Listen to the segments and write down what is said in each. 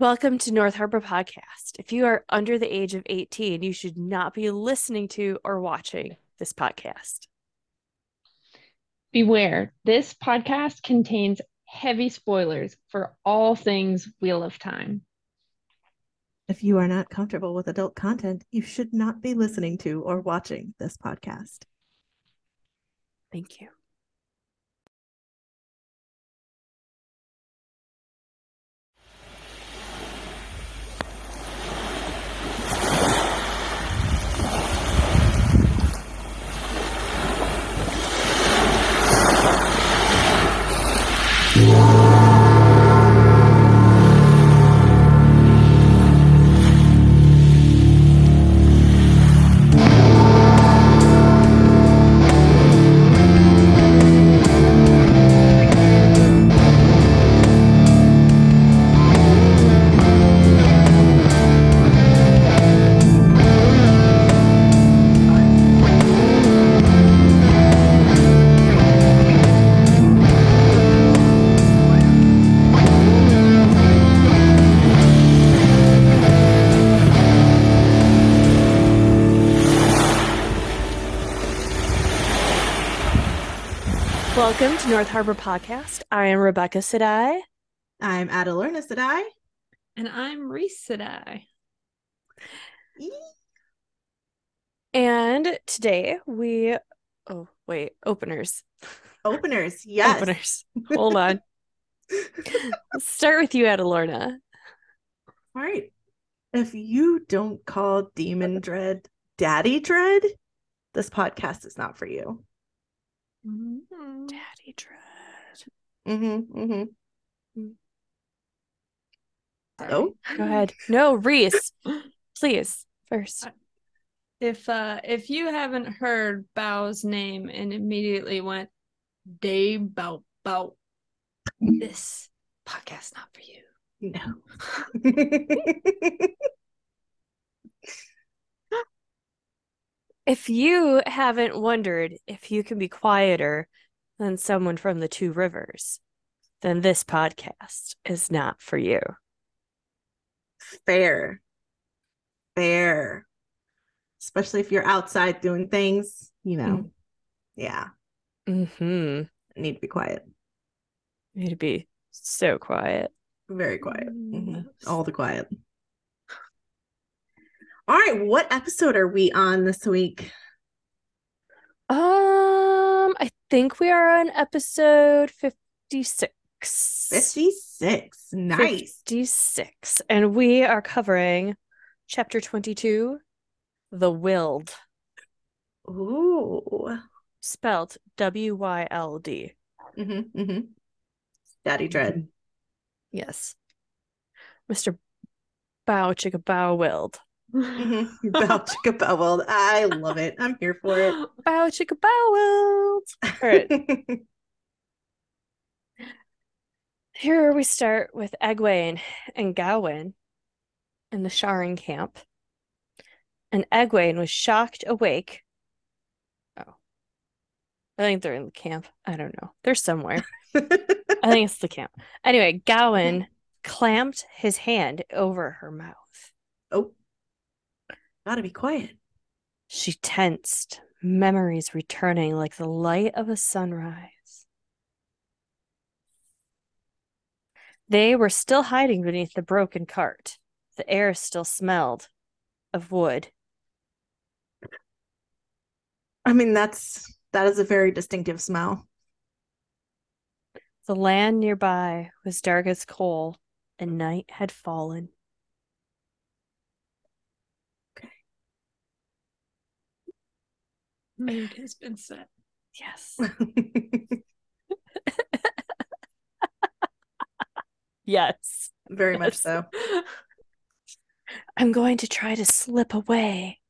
Welcome to North Harbor Podcast. If you are under the age of 18, you should not be listening to or watching this podcast. Beware, this podcast contains heavy spoilers for all things Wheel of Time. If you are not comfortable with adult content, you should not be listening to or watching this podcast. Thank you. Welcome to North Harbor Podcast. I am Rebecca Sedai. I'm Adelorna Sedai. And I'm Reese Sedai. And today we, oh, wait, openers. Openers, yes. Openers. Hold on. Let's start with you, Adelorna. All right. If you don't call Demandred Daddy Dread, this podcast is not for you. Daddy Dread. Mm-hmm. Mm-hmm. Oh, Go ahead. No, Reese, please, first. If uh if you haven't heard Bao's name and immediately went Day Bao Bao, this podcast not for you. no. If you haven't wondered if you can be quieter than someone from the two rivers, then this podcast is not for you. Fair. Fair. Especially if you're outside doing things, you know. Yeah. Mm-hmm. Need to be quiet. Need to be so quiet. Very quiet. Mhm. All the quiet. All right. What episode are we on this week? Um, I think we are on episode 56. 56. Nice. 56. And we are covering chapter 22, The Wyld, Ooh. spelled W Y L D. Mm-hmm, mm-hmm. Daddy Dread. Yes. Mr. Bow Chicka Bow Willed. Mm-hmm. Bow chicka bow well. I love it. I'm here for it. Bow Chicka Bow Willed. All right. Here we start with Egwene and Gawyn in the Sharan camp. And Egwene was shocked awake. Oh. I think they're in the camp. I don't know. They're somewhere. I think it's the camp. Anyway, Gawyn clamped his hand over her mouth. oh. Gotta be quiet. She tensed, memories returning like the light of a sunrise. They were still hiding beneath the broken cart. The air still smelled of wood. I mean, that's that is a very distinctive smell. The land nearby was dark as coal, and night had fallen. Mood has been set. Yes. Yes. very much so. I'm going to try to slip away,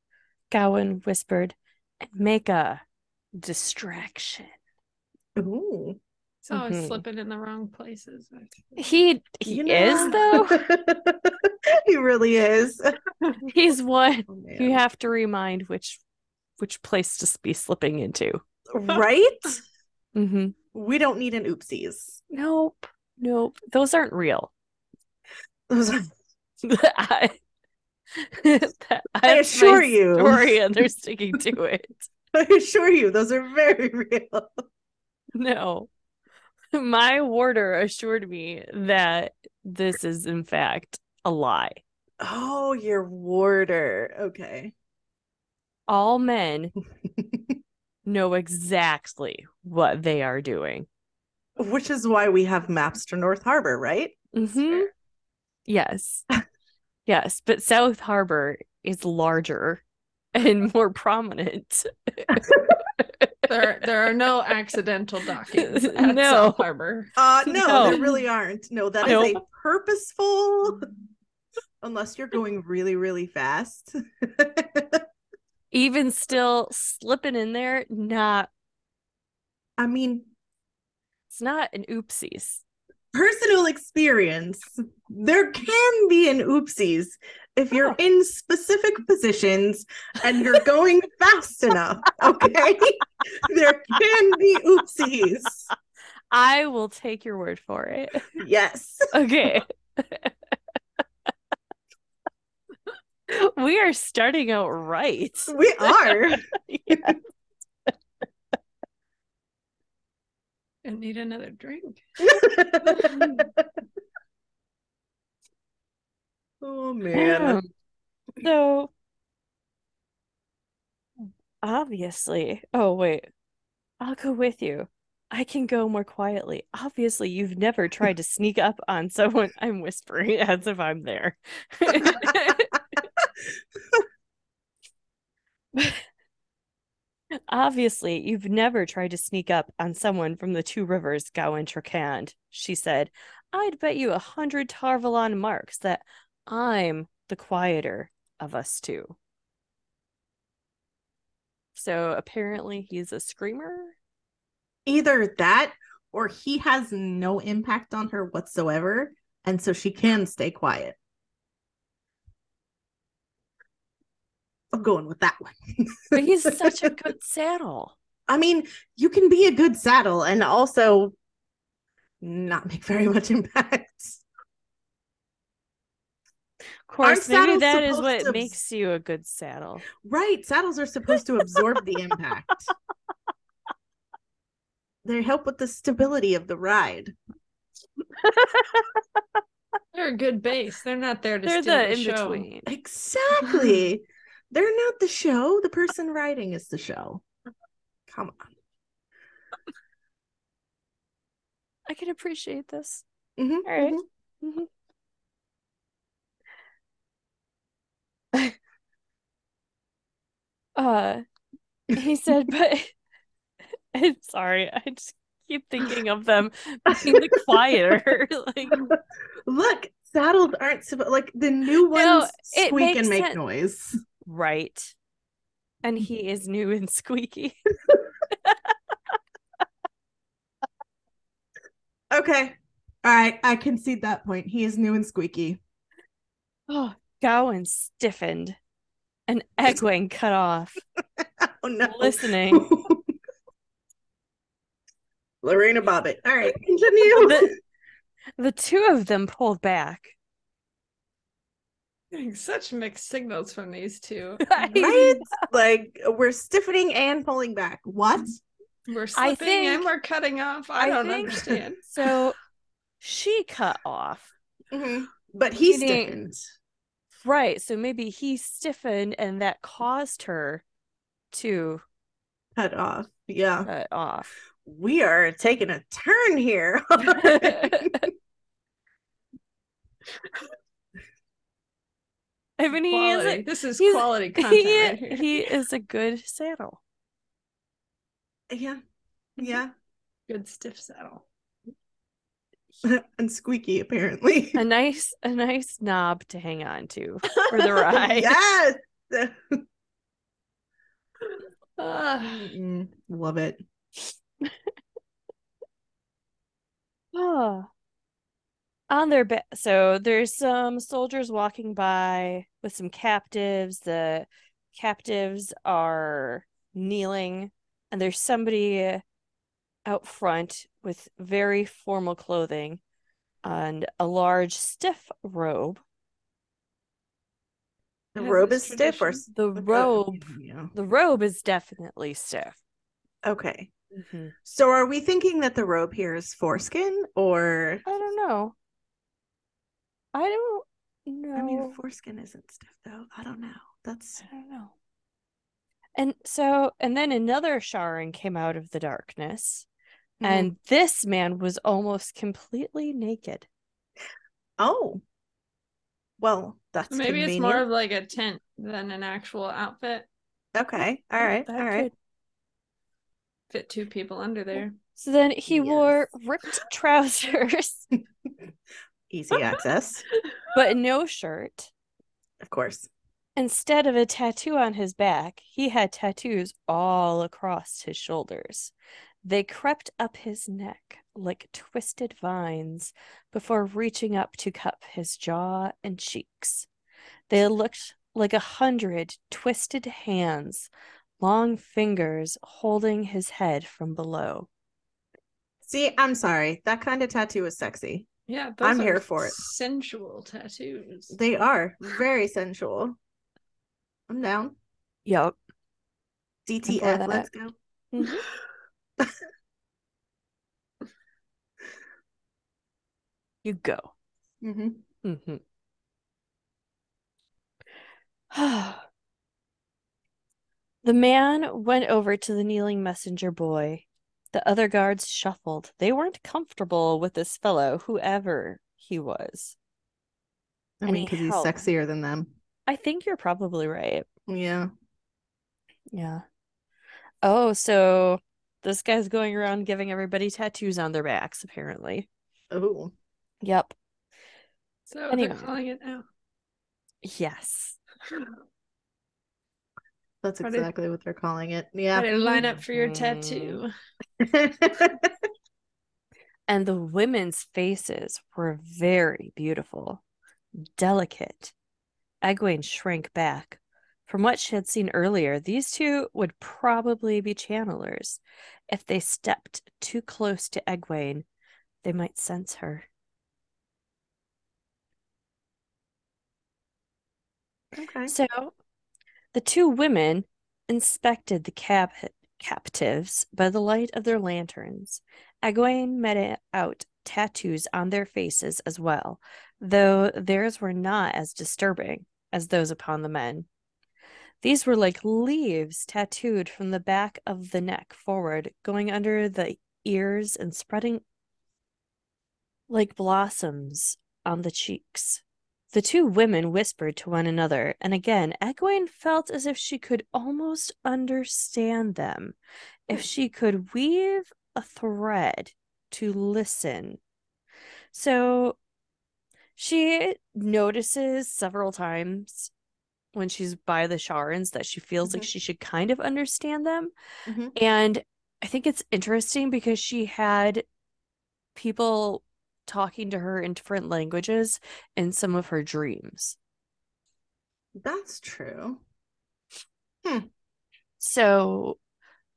Gawyn whispered, and make a distraction. Ooh. It's always Mhm. slipping in the wrong places. He he You is though. he really is. He's one Oh, you have to remind which which place to be slipping into. right? Mm-hmm. We don't need an oopsies. Nope. Nope. Those aren't real. Those are I, I assure you. story, and they're sticking to it. I assure you, those are very real. No, my warder assured me that this is in fact a lie. Oh, your warder. Okay. All men know exactly what they are doing. Which is why we have maps to North Harbor, right? Mhm. Yes. yes, but South Harbor is larger and more prominent. There, there are no accidental dockings at No. South Harbor. Uh no, No. there really aren't. No, that is a purposeful unless you're going really, really fast. Even still slipping in there, not I mean, it's not an oopsies. personal experience, there can be an oopsies if you're Oh. in specific positions and you're going fast enough. Okay. there can be oopsies. I will take your word for it. Yes. Okay. we are starting out right. We are. Yeah. I need another drink. oh man. Um, so obviously, oh wait, I'll go with you. I can go more quietly. Obviously, you've never tried to sneak up on someone. I'm whispering as if I'm there. Obviously, you've never tried to sneak up on someone from the two rivers, Gawyn Trakand, she said. I'd bet you a hundred Tar Valon marks that I'm the quieter of us two. So apparently he's a screamer. Either that or he has no impact on her whatsoever. And so she can stay quiet. I'm going with that one. But he's such a good saddle. I mean, you can be a good saddle and also not make very much impact. Of course, maybe that is what to- makes you a good saddle. Right. Saddles are supposed to absorb the impact. They help with the stability of the ride. They're a good base. They're not there to They're steal the the, in show. between. Exactly. They're not the show. The person writing is the show. Come on. I can appreciate this. Mhm, All right. mhm. Uh, he said, but I'm sorry, I just keep thinking of them being the quieter. like, Look, saddles aren't supposed like the new ones No, squeak and make sense. noise. Right. And he mm-hmm. is new and squeaky. Okay. All right. I concede that point. He is new and squeaky. Oh, Gawyn stiffened and Egwene cut off, Oh no. listening. Lorena Bobbitt. All right. Continue. The, the two of them pulled back. Getting such mixed signals from these two. right? Like we're stiffening and pulling back. What? We're I slipping think- and we're cutting off. I, I don't think- understand. So she cut off. Mhm. But he Meaning- stiffened. Right. So maybe he stiffened and that caused her to Cut off. Yeah. cut off. We are taking a turn here. I mean, he is a, This is quality content he, right he is a good saddle. yeah. Yeah. Good stiff saddle. and squeaky apparently. A nice, a nice knob to hang on to for the ride. yes. Mm, Love it. Oh. On their back, so there's some soldiers walking by with some captives. The captives are kneeling, and there's somebody out front with very formal clothing and a large stiff robe. The robe its is stiff or. The robe, yeah. the robe is definitely stiff. Okay. Mhm. So are we thinking that the robe here is foreskin or I don't know. I don't know. I mean foreskin isn't stiff though. I don't know. That's I don't know. And so, and then another Sharan came out of the darkness, Mhm. and this man was almost completely naked. oh. Well, that's Maybe it's more of like a tent than an actual outfit. Okay. All right. That All right. Fit two people under there. So then he wore ripped trousers, Easy access. but no shirt. Of course. Instead of a tattoo on his back, he had tattoos all across his shoulders. They crept up his neck like twisted vines before reaching up to cup his jaw and cheeks. They looked like a hundred twisted hands, long fingers holding his head from below. See, I'm sorry. That kind of tattoo is sexy. Yeah, I'm here for it. Sensual tattoos. They are very sensual. I'm down. Yup. DTF, let's go. You go. hmm Mm-hmm. the man went over to the kneeling messenger boy. The other guards shuffled. They weren't comfortable with this fellow, whoever he was. I And mean, he because he's sexier than them. I think you're probably right. Yeah. Yeah. Oh, so this guy's going around giving everybody tattoos on their backs, apparently. Oh. Yep. So Anyway. they're calling it now. Yes. That's exactly what they're calling it. Yeah. Line up for your Mhm. tattoo. And the women's faces were very beautiful, delicate. Egwene shrank back. From what she had seen earlier, these two would probably be channelers. If they stepped too close to Egwene, they might sense her. okay. So the two women inspected the cap- captives by the light of their lanterns. Egwene made out tattoos on their faces as well, though theirs were not as disturbing as those upon the men. These were like leaves tattooed from the back of the neck forward, going under the ears and spreading like blossoms on the cheeks. The two women whispered to one another, and again, Egwene felt as if she could almost understand them, if she could weave a thread to listen. So she notices several times when she's by the Sharns that she feels like Mhm. she should kind of understand them. Mhm. And I think it's interesting because she had people talking to her in different languages in some of her dreams. That's true. So,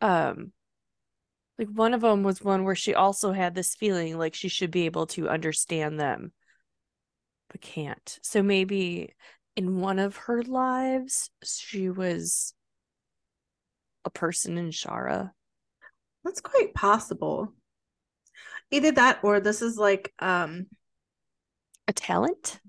um, like one of them was one where she also had this feeling like she should be able to understand them, but can't. So maybe in one of her lives, she was a person in Shara. That's quite possible. Either that or this is like um A talent?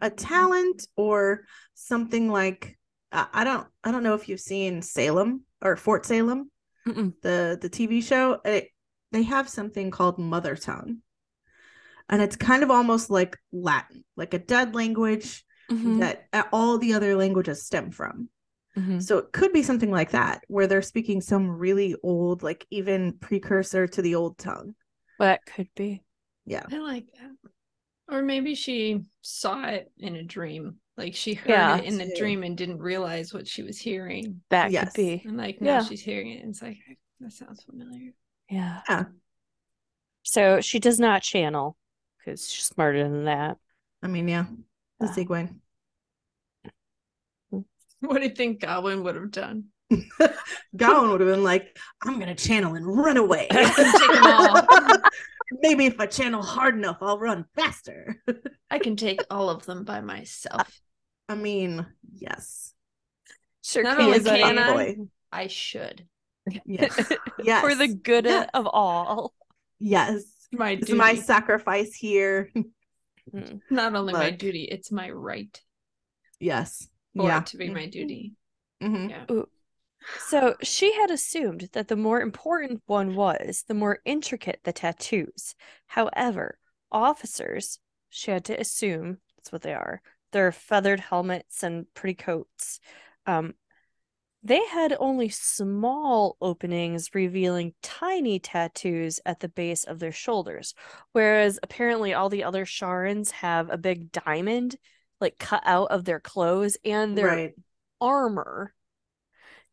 a talent or something like I don't I don't know if you've seen Salem or Fort Salem, Mm-mm. the the TV show. It, they have something called mother tongue. And it's kind of almost like Latin, like a dead language Mhm. that uh, all the other languages stem from. Mhm. So it could be something like that, where they're speaking some really old, like even precursor to the old tongue. That could be. Yeah. I like that. Or maybe she saw it in a dream. Like she heard Yeah. it in the dream and didn't realize what she was hearing. That Yes. could be. And like now Yeah. she's hearing it and it's like that sounds familiar. Yeah. Yeah. So she does not channel because she's smarter than that. I mean, yeah. The Wow. Egwene. What do you think Gawyn would have done? Gawyn would have been like, I'm gonna channel and run away. Take 'em all. Maybe if I channel hard enough, I'll run faster. I can take all of them by myself. I mean, yes. Sure, Not can only can I, boy. I should. Yes. yes. for the good Yeah. of all. Yes. My It's my sacrifice here. Mm. Not only my duty, it's my right yes. for yeah. it to be my duty. Mhm. Yeah. So she had assumed that the more important one was, the more intricate the tattoos. However, officers, she had to assume that's what they are. They're feathered helmets and pretty coats. Um, they had only small openings revealing tiny tattoos at the base of their shoulders, whereas apparently all the other Sharans have a big diamond like cut out of their clothes and their Right. armor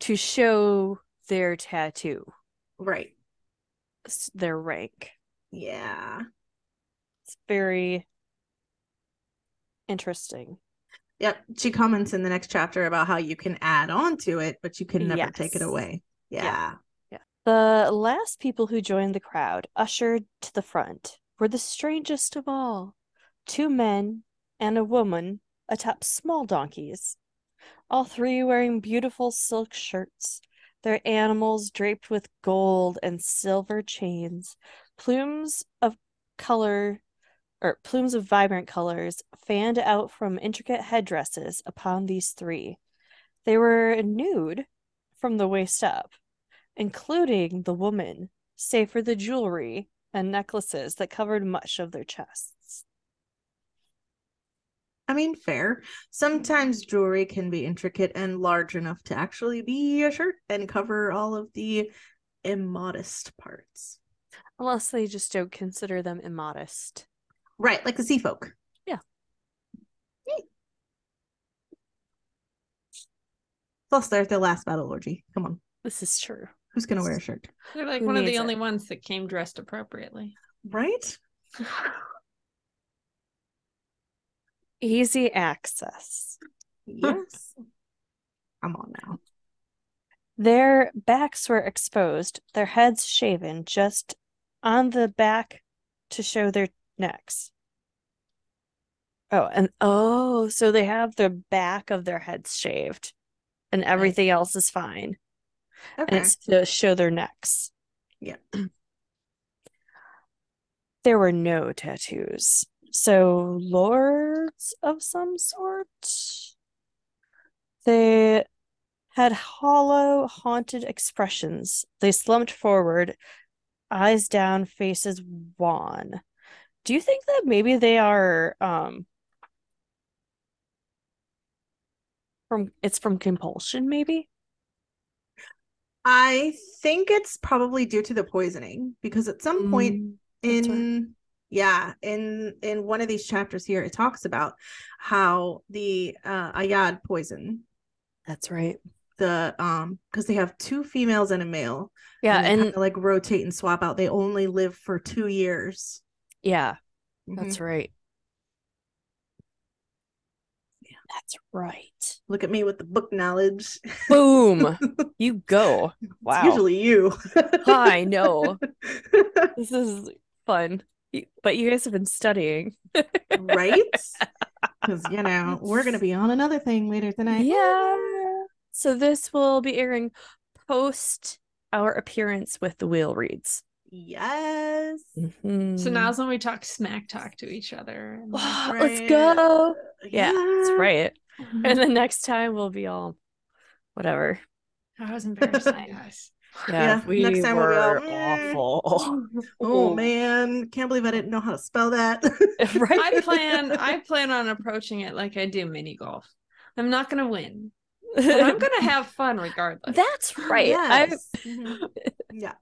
to show their tattoo, Right. their rank. Yeah. It's very interesting. Yep. She comments in the next chapter about how you can add on to it, but you can never take it Yes. away. Yeah. Yeah. The last people who joined the crowd, ushered to the front, were the strangest of all two men and a woman atop small donkeys, all three wearing beautiful silk shirts, their animals draped with gold and silver chains, plumes of color or plumes of vibrant colors fanned out from intricate headdresses upon these three. They were nude from the waist up, including the woman, save for the jewelry and necklaces that covered much of their chests. I mean, fair. Sometimes jewelry can be intricate and large enough to actually be a shirt and cover all of the immodest parts. Unless they just don't consider them immodest. Right, like the sea folk. Yeah. Yay. Plus, they're at their last battle orgy. Come on. This is true. Who's going to wear a shirt? They're like Who one of the it? only ones that came dressed appropriately. Right? Easy access. Yes. Come on now. Their backs were exposed, their heads shaven just on the back to show their necks. Oh, and oh, so they have the back of their heads shaved and everything else is fine. Okay. And it's to show their necks. Yeah. There were no tattoos. So, lords of some sort? They had hollow, haunted expressions. They slumped forward, eyes down, faces wan. Do you think that maybe they are um from it's from compulsion, maybe? I think it's probably due to the poisoning because at some point Mm, in yeah in in one of these chapters here it talks about how the uh Ayyad poison That's right. the um because they have two females and a male Yeah, they and like rotate and swap out they only live for two years yeah, Mhm. that's right. yeah That's right. look at me with the book knowledge Boom. You go. It's Wow. usually you I know. This is fun. You- But you guys have been studying. right because you know we're gonna be on another thing later tonight Yeah. So this will be airing post our appearance with the wheel reads. yes So Mhm. now's when we talk smack talk to each other. and like, Let's go. Yeah, that's Yeah. right. And the next time we'll be all whatever. That was embarrassing, guys. Yeah, Yeah, we next time we'll be all, were "Mm." awful. Oh man, can't believe I didn't know how to spell that. right? I plan I plan on approaching it like I do mini golf. I'm not gonna win. But I'm gonna have fun regardless. That's right. I Yes. Mhm. Yeah.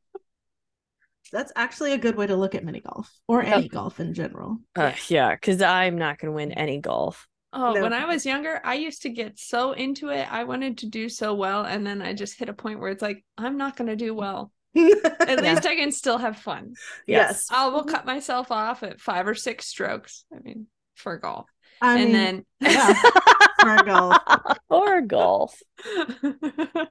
That's actually a good way to look at mini golf or Yep. any golf in general. uh, yeah, because I'm not gonna win any golf. Oh, No. when I was younger, I used to get so into it. I wanted to do so well, and then I just hit a point where it's like, I'm not gonna do well. At At least I can still have fun. yes. I will cut myself off at five or six strokes. I mean, for golf, I and mean, then yeah, for golf. or golf. and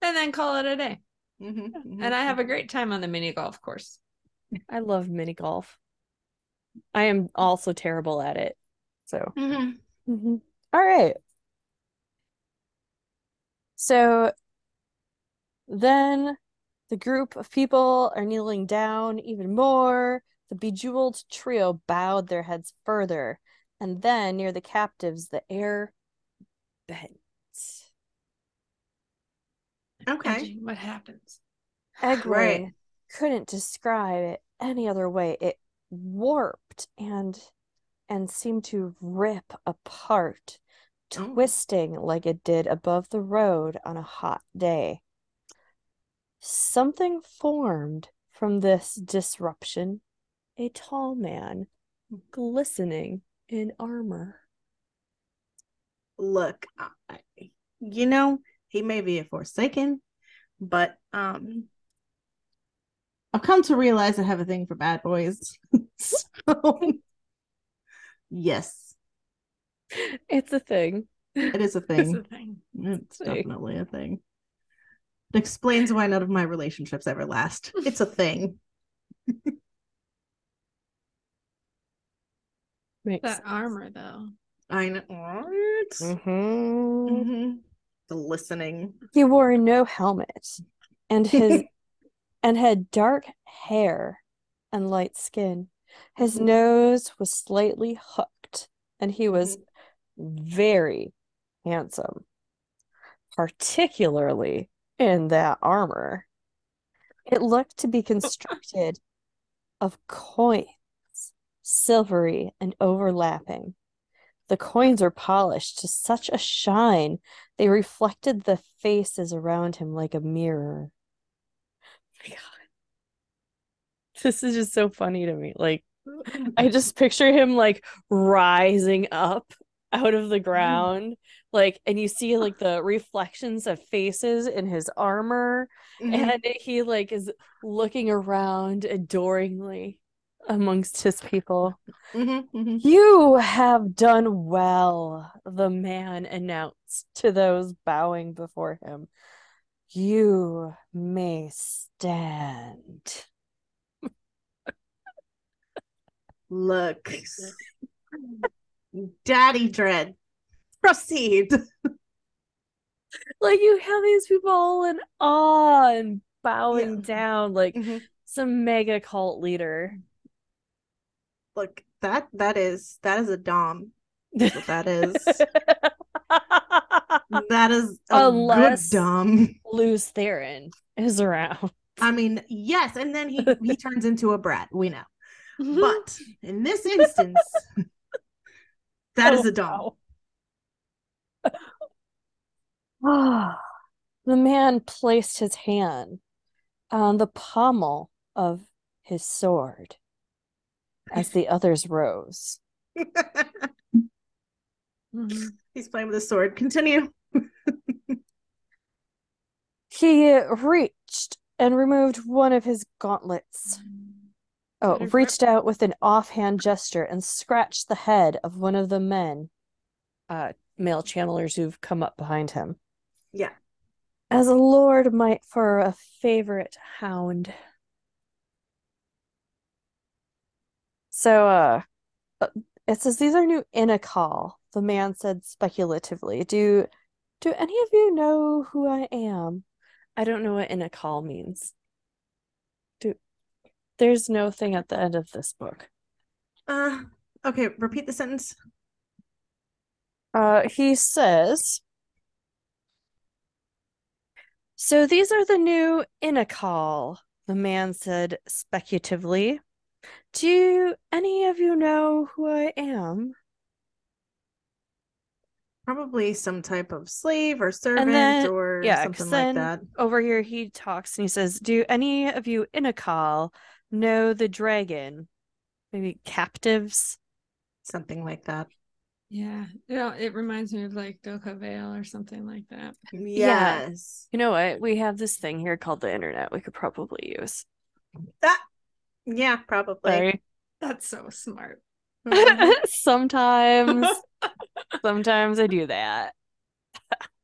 then call it a day. Mhm, mhm. And I have a great time on the mini golf course. I love mini golf. I am also terrible at it. So Mhm. Mhm. All right. So then the group of people are kneeling down even more. The bejeweled trio bowed their heads further, and then near the captives, the air bent. Okay. Edgy, What happens? Egwene Right. couldn't describe it any other way. It warped and and seemed to rip apart, Oh. twisting like it did above the road on a hot day. Something formed from this disruption. A tall man, glistening in armor. Look, I, you know, he may be a Forsaken, but um I've come to realize I have a thing for bad boys. so yes, It's a thing. it is a It's thing. a thing. It's thing. definitely a thing. It explains why none of my relationships ever last. It's a thing. Makes That armor, though. I know. What? Mhm. Mm-hmm. The listening. He wore no helmet, and his and had dark hair and light skin. His nose was slightly hooked, and he was Mm-hmm. very handsome, particularly in that armor. It looked to be constructed of coins, silvery and overlapping. The coins were polished to such a shine they reflected the faces around him like a mirror. My God. This is just so funny to me. Like, I just picture him like rising up out of the ground, like, and you see like the reflections of faces in his armor, Mhm. and he like is looking around adoringly amongst his people. Mhm, mhm. You have done well, the man announced to those bowing before him. You may stand. Look. Daddy Dread. Proceed. Like you have these people all in awe and bowing Yeah. down like Mhm. some mega cult leader. Look, that that is that is a dom. That's what that is. that is a Unless- good dom. Lews Therin is around. I mean, yes, and then he he turns into a brat. We know, but in this instance, that is Oh, a dom. wow. the man placed his hand on the pommel of his sword as the others rose. He's playing with a sword. Continue. He reached and removed one of his gauntlets. Oh, reached out with an offhand gesture and scratched the head of one of the men, uh, male channelers who've come up behind him. Yeah. As a lord might for a favorite hound. So, uh, uh, it says these are new Inakal, the man said speculatively. Do do any of you know who I am? I don't know what Inakal means. There's no thing at the end of this book. Uh okay, repeat the sentence. Uh, he says, So these are the new Inakal, the man said speculatively. Do any of you know who I am? Probably some type of slave or servant then- or yeah, something like then- that. Over here, he talks and he says, Do any of you Inakal know the dragon? Maybe captives? Something like that. Yeah. Yeah. It reminds me of like da'covale or something like that. Yeah. Yes. You know what? We have this thing here called the internet we could probably use. That yeah, probably. Sorry. That's so smart. Mhm. sometimes sometimes I do that.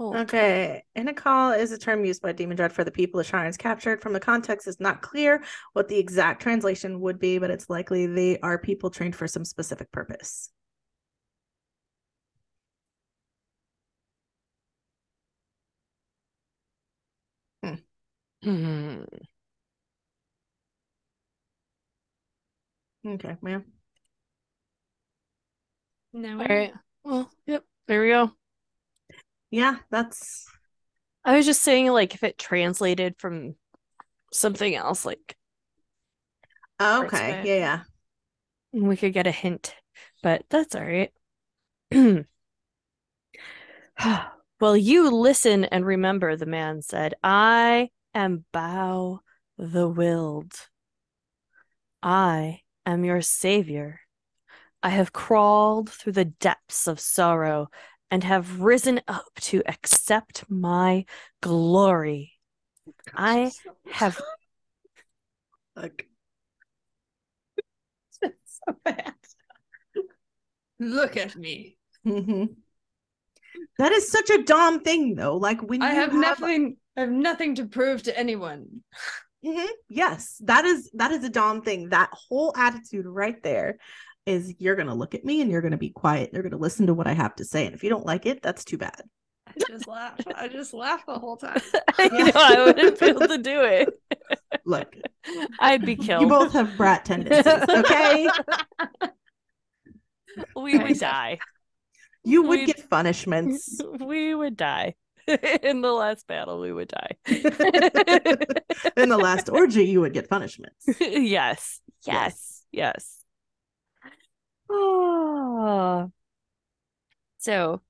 old. Okay. Inakal is a term used by Demandred for the people Asharans captured. From the context, it's not clear what the exact translation would be, but it's likely they are people trained for some specific purpose. Hmm. hmm Okay, ma'am. No. All right. Well, yep. There we go. Yeah, that's I was just saying, like, if it translated from something else, like oh, okay. Yeah, yeah. we could get a hint, but that's all right. Well, you listen and remember, the man said. I am Bow the Willed. I am your savior. I have crawled through the depths of sorrow and have risen up to accept my glory. I have Look. It's so bad. Look at me. hmm That is such a dumb thing, though. Like when I you have nothing. I have nothing to prove to anyone. Mhm. Yes, that is that is a Dom thing. That whole attitude right there is you're gonna look at me and you're gonna be quiet. You're gonna listen to what I have to say, and if you don't like it, that's too bad. I just laugh. I just laugh the whole time. I know I wouldn't be able to do it. Look, I'd be killed. you both have brat tendencies, okay? we would die. You would We'd- get punishments. We would die. In the last battle, we would die. In the last orgy, you would get punishments. yes. Yes. Yes. Oh. So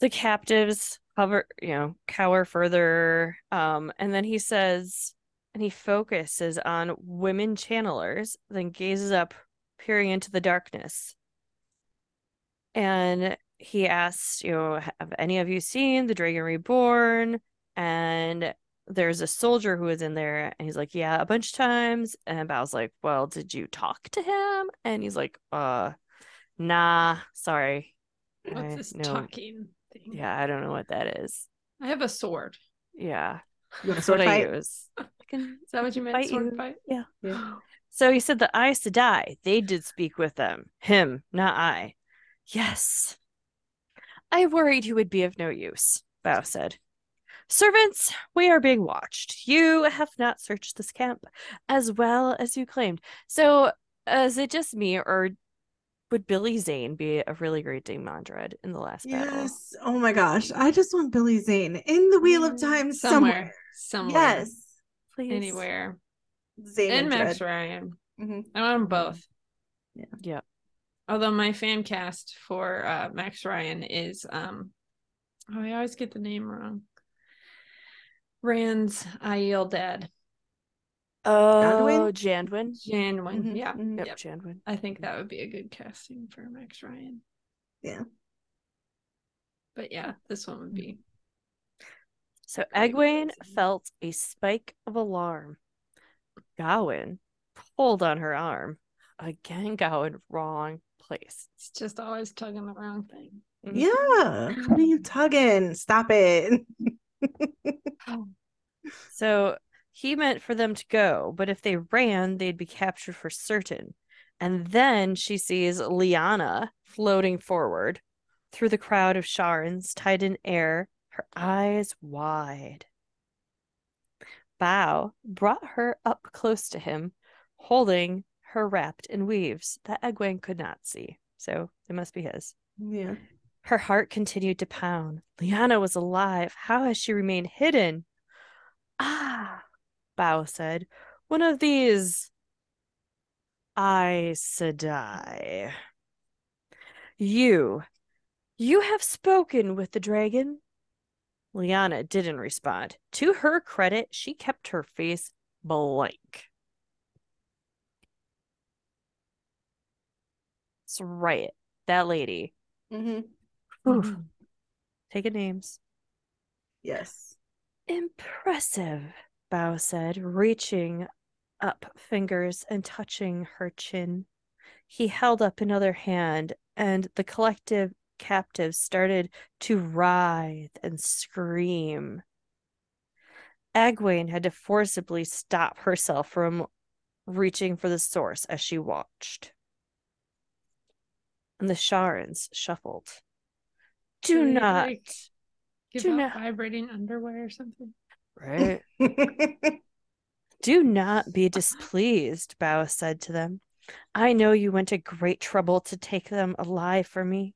the captives cover, you know, cower further. Um, and then he says, and he focuses on women channelers, then gazes up, peering into the darkness. And he asks, you know, have any of you seen the Dragon Reborn? And there's a soldier who was in there, and he's like, Yeah, a bunch of times. And Bao's like, Well, did you talk to him? And he's like, Uh, nah, sorry. What's I- this no. talking thing? Yeah, I don't know what that is. I have a sword. Yeah, You want a that's sword what I fight? use. I can- Is that what you meant? Fight sword you. fight? Yeah. Yeah. So he said the Aes Sedai, they did speak with them. Him, not I. Yes. I worried you would be of no use, Bao said. Servants, we are being watched. You have not searched this camp as well as you claimed. So, uh, is it just me, or would Billy Zane be a really great Demandred in the last battle? Yes. Oh my gosh. I just want Billy Zane in the Wheel of Time somewhere. Somewhere. Yes. Please. Anywhere. Zane And and Max Dread. Ryan. Mhm. I want them both. Yeah. Although my fan cast for uh, Max Ryan is um oh I always get the name wrong. Rand's Aiel dad. Oh, Janduin. Janwin. Mhm, Yeah. mhm. Yep, Yep. Janduin. I think that would be a good casting for Max Ryan. Yeah. But yeah, this one would be So Great Egwene felt a spike of alarm. Gawyn pulled on her arm. Again, Gawyn, wrong place. it's just always tugging the wrong thing. Yeah. What are you tugging? Stop it. So he meant for them to go, but if they ran, they'd be captured for certain. And then she sees Liana floating forward through the crowd of Sharns tied in air, her eyes wide. Bao brought her up close to him, holding her wrapped in weaves that Egwene could not see. So it must be his. Yeah. Her heart continued to pound. Liana was alive. How has she remained hidden? Ah, Bao said. One of these Aes Sedai. You. You have spoken with the dragon. Liana didn't respond. To her credit, she kept her face blank. That's right. That lady. hmm Oof. Mm-hmm. Taking names. Yes. Impressive, Bao said, reaching up fingers and touching her chin. He held up another hand, and the collective captives started to writhe and scream. Egwene had to forcibly stop herself from reaching for the source as she watched. And the Sharans shuffled. Do Did not. like, give do out not- vibrating underwear or something. Right? Do not be displeased, Bao said to them. I know you went to great trouble to take them alive for me,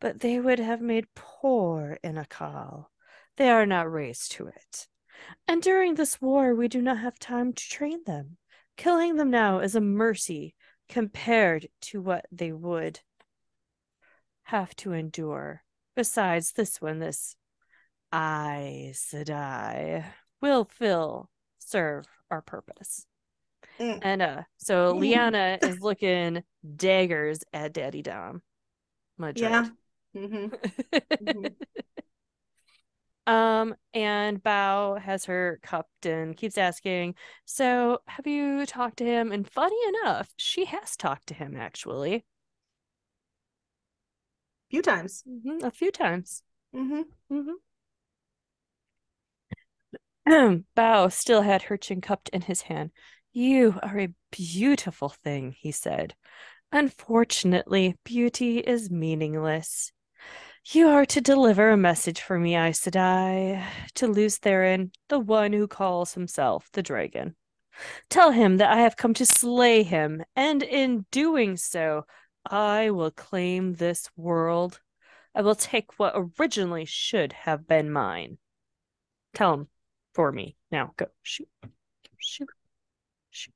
but they would have made poor Inakal. They are not raised to it. And during this war, we do not have time to train them. Killing them now is a mercy compared to what they would have to endure. Besides this one, this Aes Sedai will fill serve our purpose. Mm. And uh so Mm. Liana is looking daggers at Daddy Dom. Madrid. yeah. Mhm. Mhm. um and Bao has her cupped and keeps asking, so have you talked to him? And funny enough, she has talked to him actually. Few times. Mhm, a few times. hmm Mm-hmm. Bao still had her chin cupped in his hand. You are a beautiful thing, he said. Unfortunately, beauty is meaningless. You are to deliver a message for me, Aes Sedai, to Lews Therin, the one who calls himself the dragon. Tell him that I have come to slay him, and in doing so, I will claim this world. I will take what originally should have been mine. Tell him for me. Now go. Shoot. Shoot. Shoot.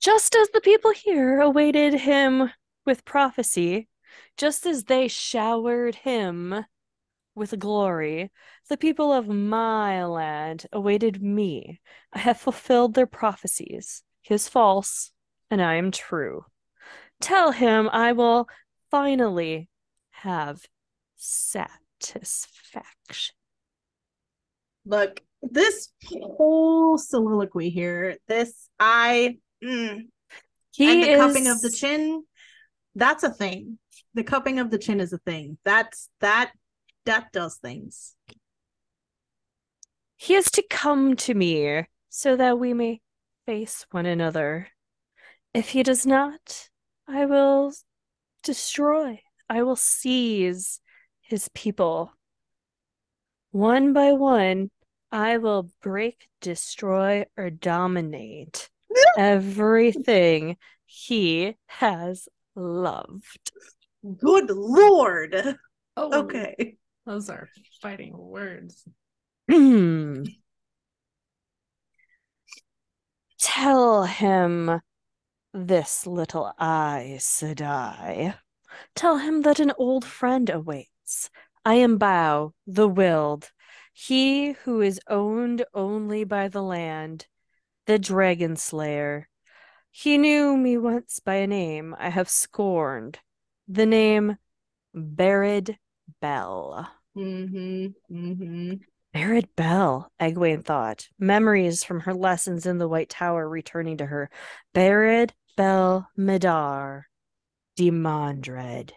Just as the people here awaited him with prophecy, just as they showered him with glory, the people of my land awaited me. I have fulfilled their prophecies. His false, and I am true. Tell him I will finally have satisfaction. Look, this whole soliloquy here, this I mm, He and the is cupping of the chin, that's a thing. The cupping of the chin is a thing. That's that that does things. He is to come to me so that we may face one another. If he does not, I will destroy, I will seize his people. One by one, I will break, destroy, or dominate everything he has loved. Good lord. Oh, Okay. Those are fighting words. Hmm. Tell him this little Aes Sedai. Tell him that an old friend awaits. I am Bao, the Wyld, he who is owned only by the land, the dragon slayer. He knew me once by a name I have scorned, the name Barid Bel. Mm-hmm. Mm-hmm. Barid Bel, Egwene thought, memories from her lessons in the White Tower returning to her. Barid Bel Medar, Demandred.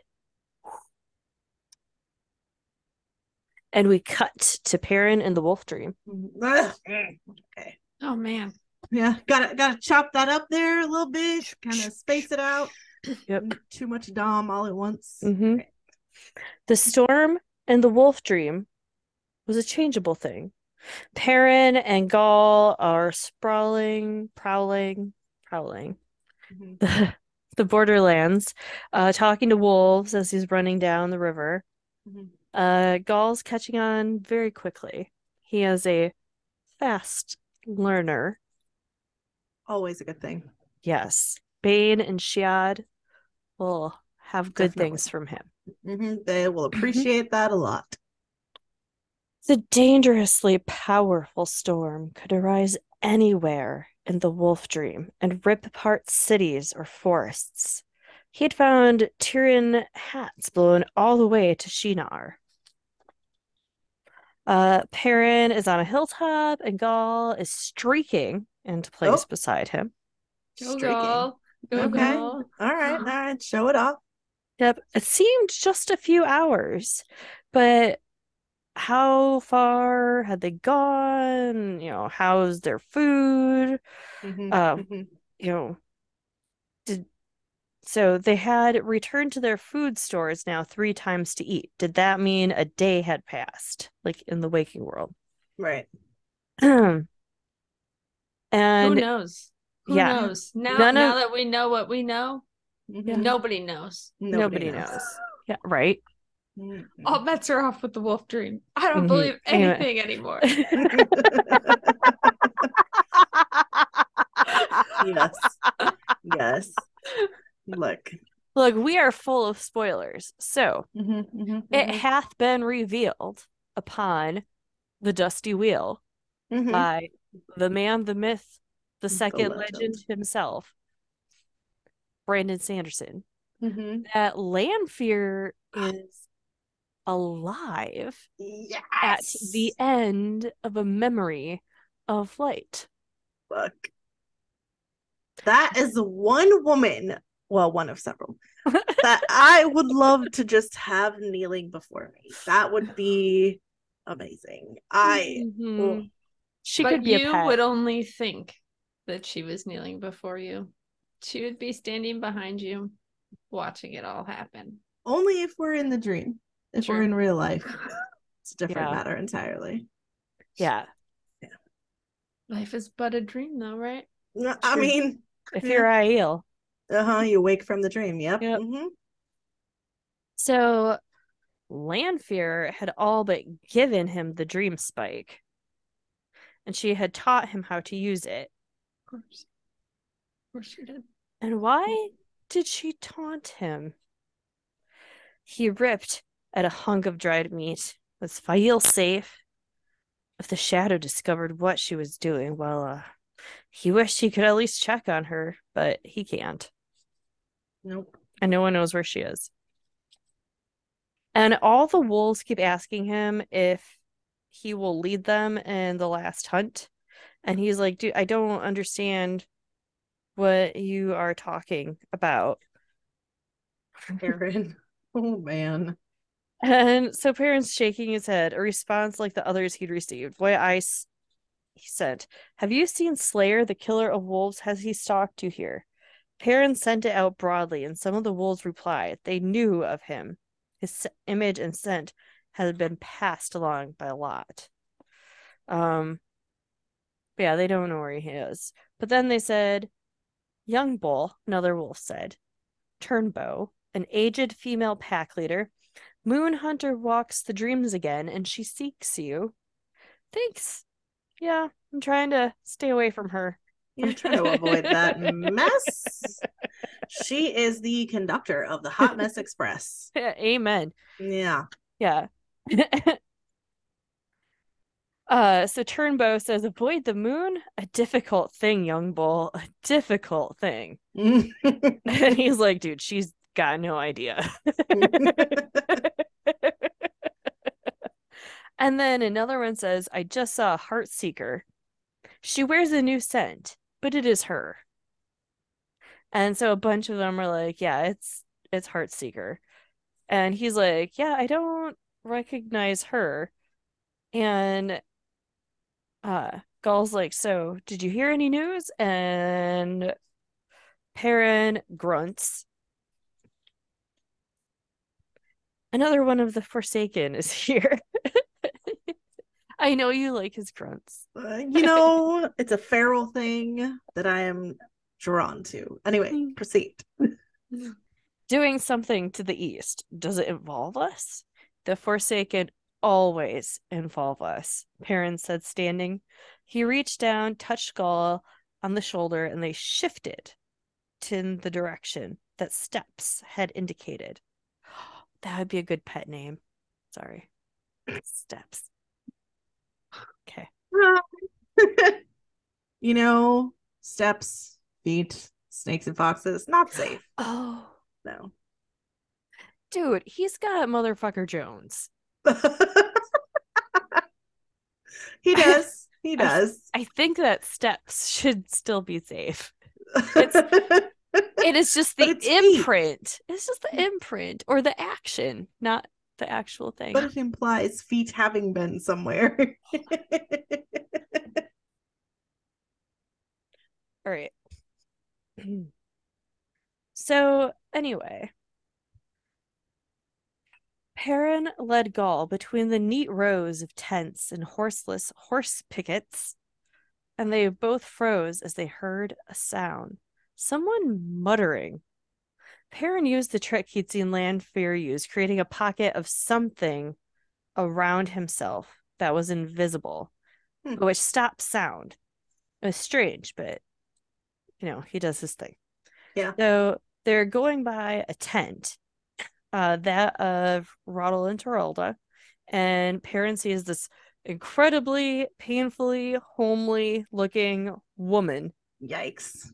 And we cut to Perrin and the Wolf Dream. Okay. Oh man. Yeah, gotta gotta chop that up there a little bit, kind of space it out. Yep. Too much dom all at once. Mhm. Okay. The storm and the wolf dream was a changeable thing. Perrin and Gaul are sprawling, prowling, prowling The, the borderlands, uh, talking to wolves as he's running down the river. Mhm. Uh, Gaul's catching on very quickly. He is a fast learner. Always a good thing. Yes. Bain and Chiad will have good Definitely. things from him. hmm They will appreciate that a lot. The dangerously powerful storm could arise anywhere in the wolf dream and rip apart cities or forests. He had found Tairen hats blown all the way to Shienar. Uh, Perrin is on a hilltop and Gaul is streaking into place Oh. beside him. Go Streaking. girl. Go Okay. girl. All right, all right, show it off. Yep, it seemed just a few hours, but how far had they gone? You know, how's their food? Mhm, Um, mhm. You know, did So they had returned to their food stores now three times to eat. Did that mean a day had passed, like in the waking world? Right. and Who knows? Who yeah. knows? Now, None now of- that we know what we know, Mhm. nobody knows. nobody, knows. Yeah, right. Mhm. All bets are off with the wolf dream. I don't Mhm. believe Anyway. anything anymore. yes. Yes. Look. Look, we are full of spoilers. So Mhm, mhm, it mhm, hath been revealed upon the dusty wheel mhm. by the man, the myth, the The second legend. legend himself, Brandon Sanderson, that Lanfear is alive Yes. at the end of a memory of light. Look. That is one woman, well, one of several, that I would love to just have kneeling before me. That would be amazing. I Mhm. oh, She but could be a you pet. would only think that she was kneeling before you. She would be standing behind you, watching it all happen. only if we're in the dream. If Sure. we're in real life, it's a different Yeah. matter entirely. Yeah. Life is but a dream, though, right? No, I True. mean, If you're Aiel. uh-huh, you wake from the dream. Yep. Yep. mhm. So Lanfear had all but given him the dream spike. And she had taught him how to use it. Of course. Of course she did. And why did she taunt him? He ripped at a hunk of dried meat. Was Faile safe? If the shadow discovered what she was doing, well, uh, he wished he could at least check on her, but he can't. Nope. and no one knows where she is. And all the wolves keep asking him if he will lead them in the last hunt. And he's like, dude, I don't understand what you are talking about. Aaron. oh man. And so Perrin's shaking his head, a response like the others he'd received. Boy, Ice, he said, Have you seen Slayer, the killer of wolves? Has he stalked you here? Perrin sent it out broadly, and some of the wolves replied. They knew of him. His s- image and scent had been passed along by a lot. Um, yeah, they don't know where he is. But then they said, Young Bull, another wolf said, Turnbow, an aged female pack leader, Moon Hunter walks the dreams again and she seeks you. Thanks. Yeah, I'm trying to stay away from her. You're trying to avoid that mess. She is the conductor of the Hot Mess Express. Amen. Yeah. Yeah. uh so Turnbow says avoid the moon, a difficult thing, young bull, a difficult thing. And he's like, dude, she's got no idea. and then another one says, I just saw a heart seeker. She wears a new scent, but it is her. And so a bunch of them are like, yeah, it's it's Heartseeker. And he's like, yeah, I don't recognize her. And uh Gaul's like, so did you hear any news? And Perrin grunts. Another one of the Forsaken is here. I know you like his grunts. Uh, you know, it's a feral thing that I am drawn to. Anyway, Mm. proceed. Doing something to the east, does it involve us? The Forsaken always involve us, Perrin said, standing. He reached down, touched Gaul on the shoulder, and they shifted to in the direction that steps had indicated. That would be a good pet name. Sorry. Steps. Okay. you know, steps, feet, snakes and foxes, not safe. Oh, No. dude, he's got motherfucker Jones. he does. He does. I think that steps should still be safe. It is just the it's feet. imprint. It's just the imprint or the action, not the actual thing. but it implies feet having been somewhere. All right. So, anyway, Perrin led Gaul between the neat rows of tents and horseless horse pickets, and they both froze as they heard a sound someone muttering. Perrin used the trick he'd seen Lanfear use, creating a pocket of something around himself that was invisible, Hmm. which stopped sound. It was strange, but you know, he does his thing. Yeah. So they're going by a tent, uh, that of Roddle and Teralda, and Perrin sees this incredibly painfully homely looking woman Yikes.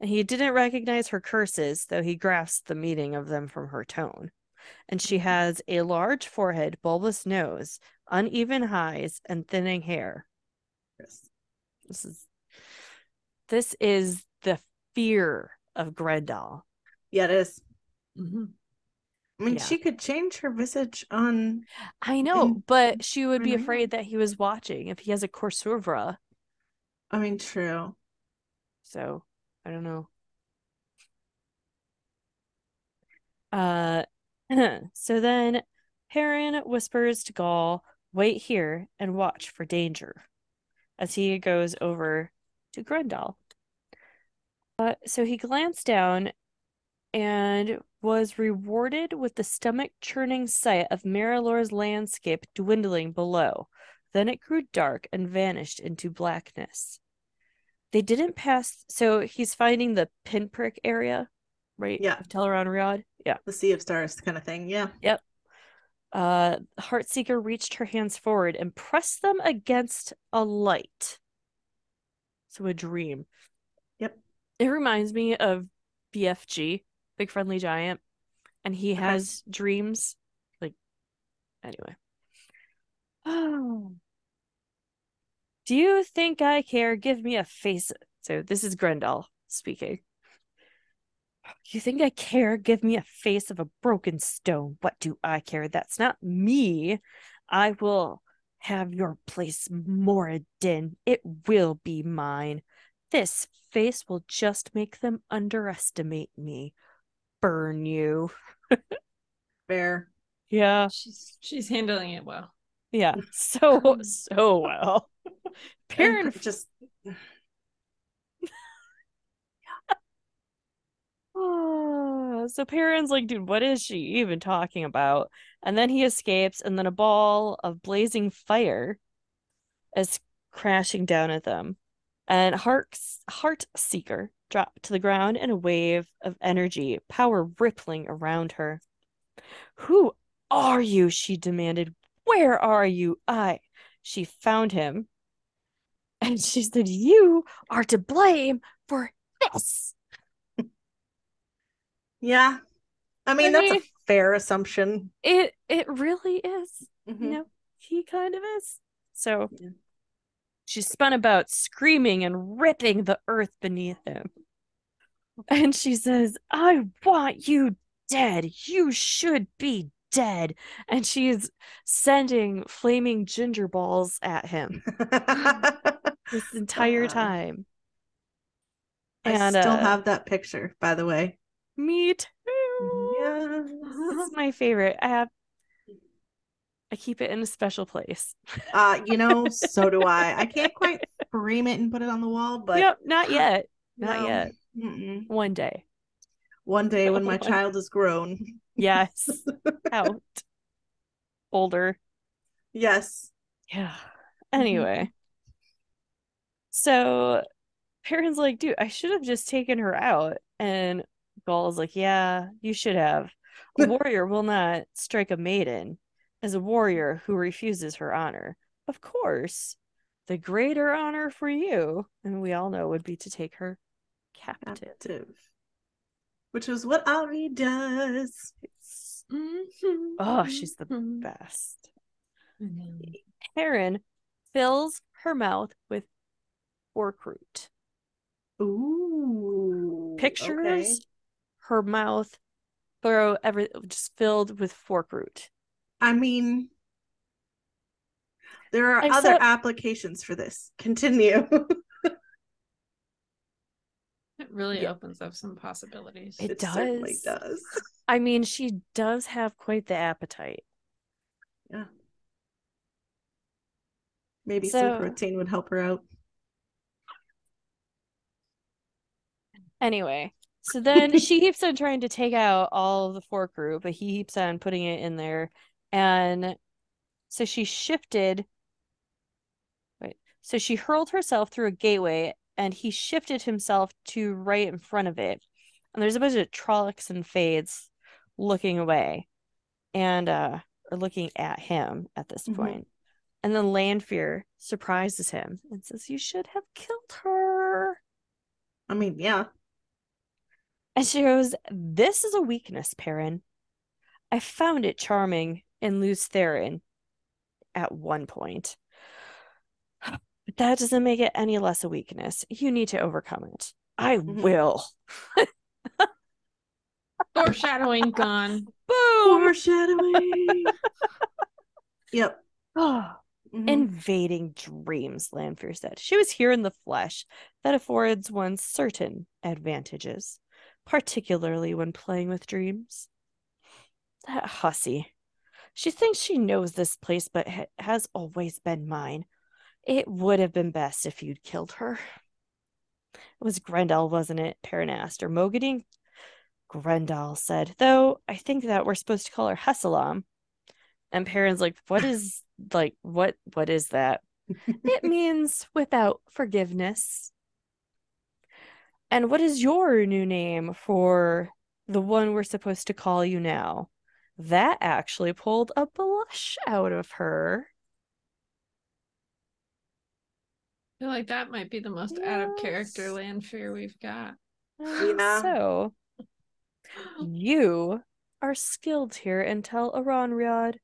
And he didn't recognize her curses, though he grasped the meaning of them from her tone. And she has a large forehead, bulbous nose, uneven eyes, and thinning hair. Yes. This is this is the fear of Graendal. Yeah, it is. Mm-hmm. I mean, Yeah. she could change her visage on. I know, And- but she would be afraid that he was watching if he has a cour'souvra. I mean, true. So I don't know. Uh, so then Perrin whispers to Gaul, "Wait here and watch for danger," as he goes over to Graendal. Uh, so he glanced down and was rewarded with the stomach-churning sight of Marilor's landscape dwindling below. Then it grew dark and vanished into blackness. They didn't pass, so he's finding the pinprick area, right? Yeah. Of Tel'aran'rhiod. Yeah. The Sea of Stars kind of thing. Yeah. Yep. Uh, Heartseeker reached her hands forward and pressed them against a light. So a dream. Yep. It reminds me of BFG, Big Friendly Giant, and he Okay. has dreams. Like, anyway. Oh. Do you think I care? Give me a face. So this is Graendal speaking. You think I care? Give me a face of a broken stone. What do I care? That's not me. I will have your place, Moridin. It will be mine. This face will just make them underestimate me. Burn you. Fair. Yeah. She's she's handling it well. Yeah. So, so well. And just Oh, so Perrin's like, dude, what is she even talking about? And then he escapes, and then a ball of blazing fire is crashing down at them. And Heart's Heart Seeker dropped to the ground in a wave of energy, power rippling around her. Who are you? She demanded. Where are you? I. She found him. And she said, You are to blame for this. yeah. I mean, I that's mean- a fair assumption. It it really is. Mhm. You know, he kind of is. So Yeah. she spun about, screaming and ripping the earth beneath him. And she says, I want you dead. You should be dead. And she's sending flaming ginger balls at him this entire Uh, time. I And still uh, have that picture, by the way. me too. Yeah. This is my favorite. I have I keep it in a special place. Uh, you know, so do I. I can't quite frame it and put it on the wall, but yep, not yet. Not no. yet. Mm-mm. One day. One day when my child is grown. Yes. Out. Older. Yes. Yeah. Mm-hmm. Anyway. So Perrin's like, dude, I should have just taken her out. And Gaul's like, yeah, you should have. A warrior will not strike a maiden as a warrior who refuses her honor. Of course, the greater honor for you, and we all know would be to take her captive. Captive. Which is what Ari does. Oh, she's the Mm-hmm. best. Perrin fills her mouth with forkroot. Ooh. Pictures okay. her mouth throw every just filled with forkroot. I mean, there are Except- other applications for this. Continue. really Yeah. opens up some possibilities. It certainly does. does. I mean, she does have quite the appetite. Yeah. Maybe So- some protein would help her out. Anyway, so then she keeps on trying to take out all of the forkroot, but he keeps on putting it in there. And so she shifted. Wait, so she hurled herself through a gateway and he shifted himself to right in front of it. And there's a bunch of Trollocs and Fades looking away and uh or looking at him at this Mhm. point. And then Lanfear surprises him and says, You should have killed her. I mean, yeah. And she goes, This is a weakness, Perrin. I found it charming in Lews Therin at one point. But that doesn't make it any less a weakness. You need to overcome it. I Mhm. will. Foreshadowing gone. Boom! Foreshadowing. yep. Oh, Mhm. invading dreams, Lanfear said. She was here in the flesh. That affords one certain advantages, particularly when playing with dreams. That hussy. She thinks she knows this place, but ha- has always been mine. It would have been best if you'd killed her. It was Graendal, wasn't it? Perrin asked. Or Moghedien? Graendal said, though I think that we're supposed to call her Hessalam. And Perrin's like, what is like what what is that? it means without forgiveness. And what is your new name for the one we're supposed to call you now? That actually pulled a blush out of her. I feel like that might be the most out of character Yes. Lanfear we've got. Yeah. So you are skilled here and Tel'aran'rhiod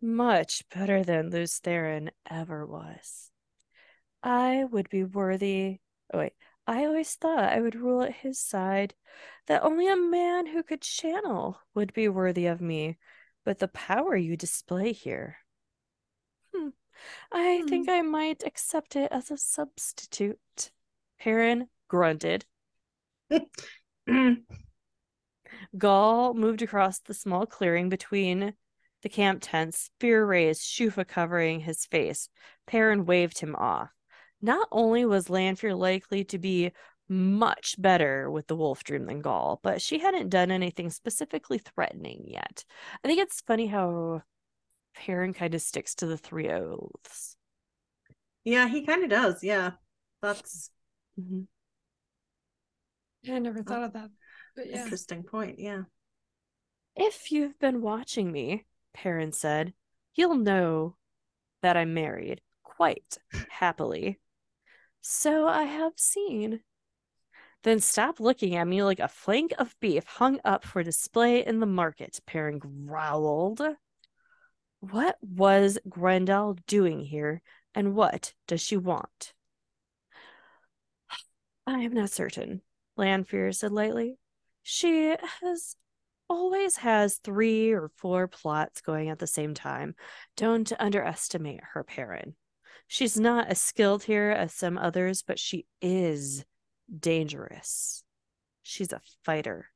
much better than Lews Therin ever was. I would be worthy. Oh, wait. I always thought I would rule at his side, that only a man who could channel would be worthy of me, but the power you display here. Hmm. I hmm. think I might accept it as a substitute. Perrin grunted. Gaul moved across the small clearing between the camp tents, spear raised, shoufa covering his face. Perrin waved him off. Not only was Lanfear likely to be much better with the wolf dream than Gaul, but she hadn't done anything specifically threatening yet. I think it's funny how Perrin kind of sticks to the three oaths. Yeah, he kind of does. Yeah. That's Mhm. Yeah, I never thought of that. But yeah. interesting point. Yeah. If you've been watching me, Perrin said, you'll know that I'm married quite happily. So I have seen. Then stop looking at me like a flank of beef hung up for display in the market, Perrin growled. What was Graendal doing here, and what does she want? I am not certain, Lanfear said lightly. She has always has three or four plots going at the same time. Don't underestimate her Perrin. She's not as skilled here as some others, but she is dangerous. She's a fighter.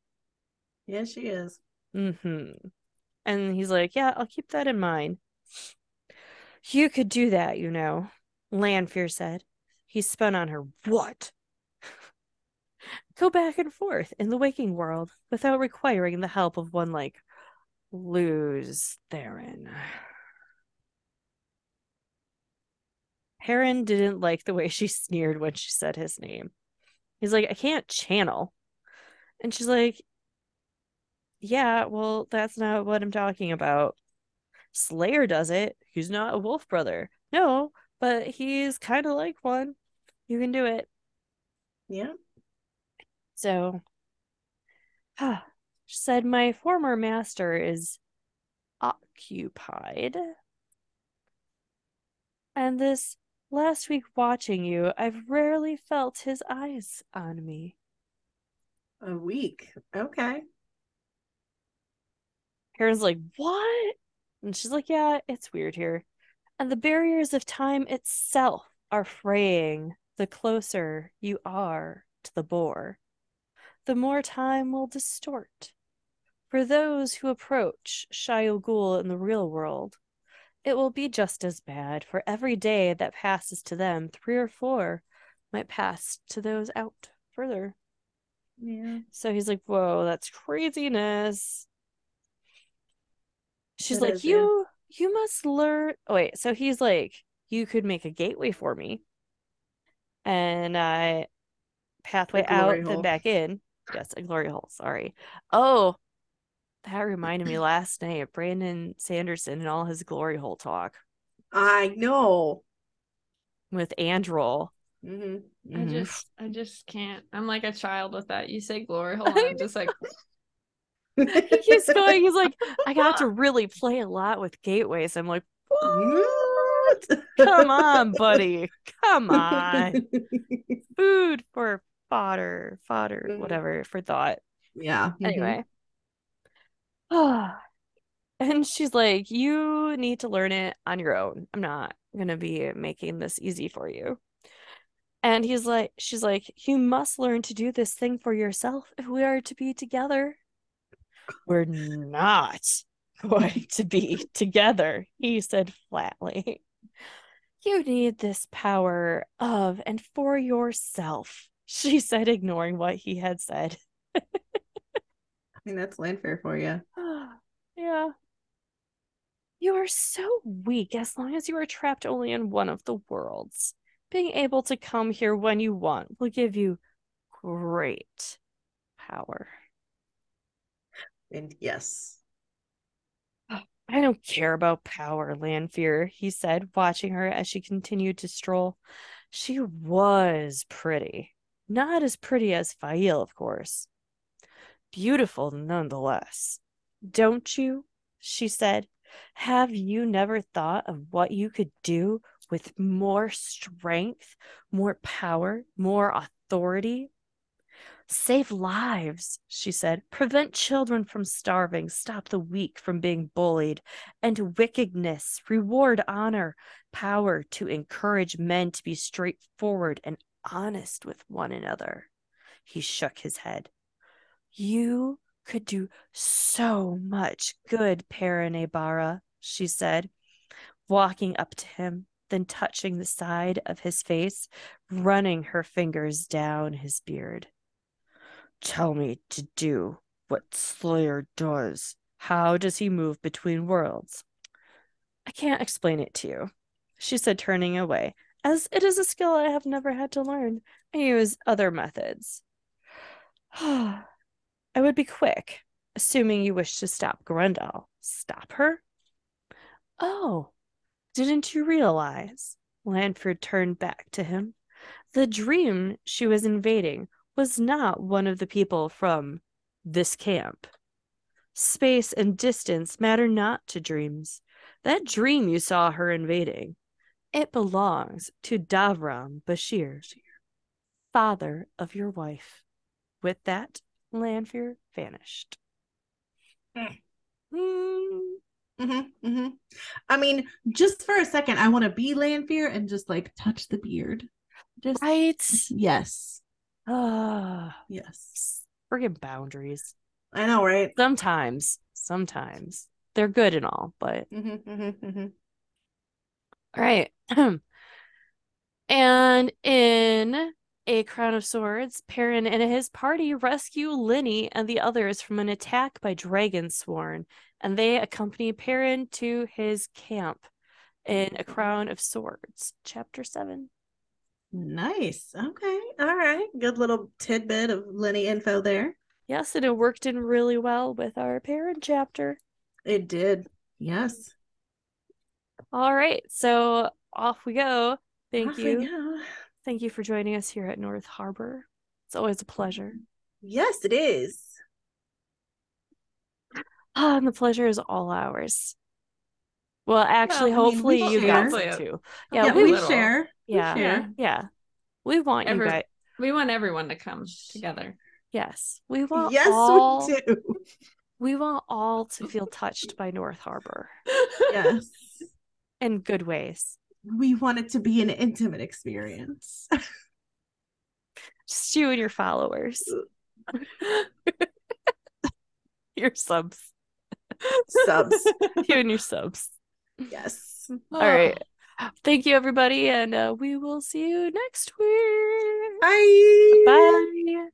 Yeah, she is. hmm And he's like, Yeah, I'll keep that in mind. You could do that, you know, Lanfear said. He spun on her. What? Go back and forth in the waking world without requiring the help of one like Lews Therin. Perrin didn't like the way she sneered when she said his name. He's like, I can't channel. And she's like, Yeah, well, that's not what I'm talking about. Slayer does it. He's not a wolf brother. No, but he's kind of like one. You can do it. Yeah. So, she said, My former master is occupied. And this last week watching you, I've rarely felt his eyes on me. A week. Okay. Karen's like, What? And she's like, Yeah, it's weird here. And the barriers of time itself are fraying the closer you are to the Bore. the more time will distort. For those who approach Ghul in the real world, it will be just as bad, for every day that passes to them, three or four might pass to those out further. Yeah. So he's like, Whoa, that's craziness. She's It like, is, yeah. You you must learn oh, wait, so he's like, You could make a gateway for me. And I pathway out, glory then back in. Yes, a glory hole. Sorry. Oh, that reminded me last night of Brandon Sanderson and all his glory hole talk I know. with Androl. hmm I just I just can't. I'm like a child with that. You say glory hole, and I'm just like He keeps going. He's like, I got to really play a lot with gateways. I'm like, What? come on, buddy. Come on. Food for fodder, fodder, Mhm. whatever for thought. yeah. mhm. Anyway. and she's like, You need to learn it on your own. I'm not gonna be making this easy for you. And he's like, She's like, You must learn to do this thing for yourself if we are to be together. We're not going to be together, he said flatly. You need this power of and for yourself, she said, ignoring what he had said. I mean, that's Lanfear for you. yeah. You are so weak as long as you are trapped only in one of the worlds. Being able to come here when you want will give you great power. And yes. I don't care about power, Lanfear, he said, watching her as she continued to stroll. She was pretty. Not as pretty as Faile, of course. Beautiful nonetheless. Don't you? She said. Have you never thought of what you could do with more strength, more power, more authority? Save lives, she said. Prevent children from starving, stop the weak from being bullied, and wickedness, reward honor, power to encourage men to be straightforward and honest with one another. He shook his head. You could do so much good, Perrin Aybara, she said, walking up to him, then touching the side of his face, running her fingers down his beard. Tell me to do what Slayer does. How does he move between worlds? I can't explain it to you, she said, turning away, as it is a skill I have never had to learn. I use other methods. I would be quick, assuming you wish to stop Graendal. Stop her? Oh, didn't you realize? Lanfear turned back to him. The dream she was invading was not one of the people from this camp. Space and distance matter not to dreams. That dream you saw her invading, it belongs to Davram Bashir, father of your wife. With that, Lanfear vanished. Mm. Hmm. hmm hmm I mean, just for a second, I want to be Lanfear and just like touch the beard. Just Right? yes, Ah, yes. friggin' boundaries. I know, right? Sometimes, sometimes they're good and all, but hmm hmm hmm all right. and in A Crown of Swords, Perrin and his party rescue Linny and the others from an attack by Dragonsworn, and they accompany Perrin to his camp in A Crown of Swords, chapter 7. Nice. Okay. All right. Good little tidbit of Lenny info there. Yes, and it worked in really well with our parent chapter. It did. Yes. All right, so off we go. Thank Off you. go. Thank you for joining us here at North Harbor. It's always a pleasure. Yes, it is. Ah, and the pleasure is all ours. Well, actually, I mean, we hopefully you share. got some too. Yeah, Yeah, we, we share. We yeah, share. yeah. We want Every- you guys. We want everyone to come together. Yes, we want Yes, all. we do. We want all to feel touched by North Harbor Yes. in good ways. We want it to be an intimate experience. Just you and your followers. Your subs. Subs. You and your subs. Yes. Oh. All right. Thank you, everybody, and uh, we will see you next week. Bye. Bye.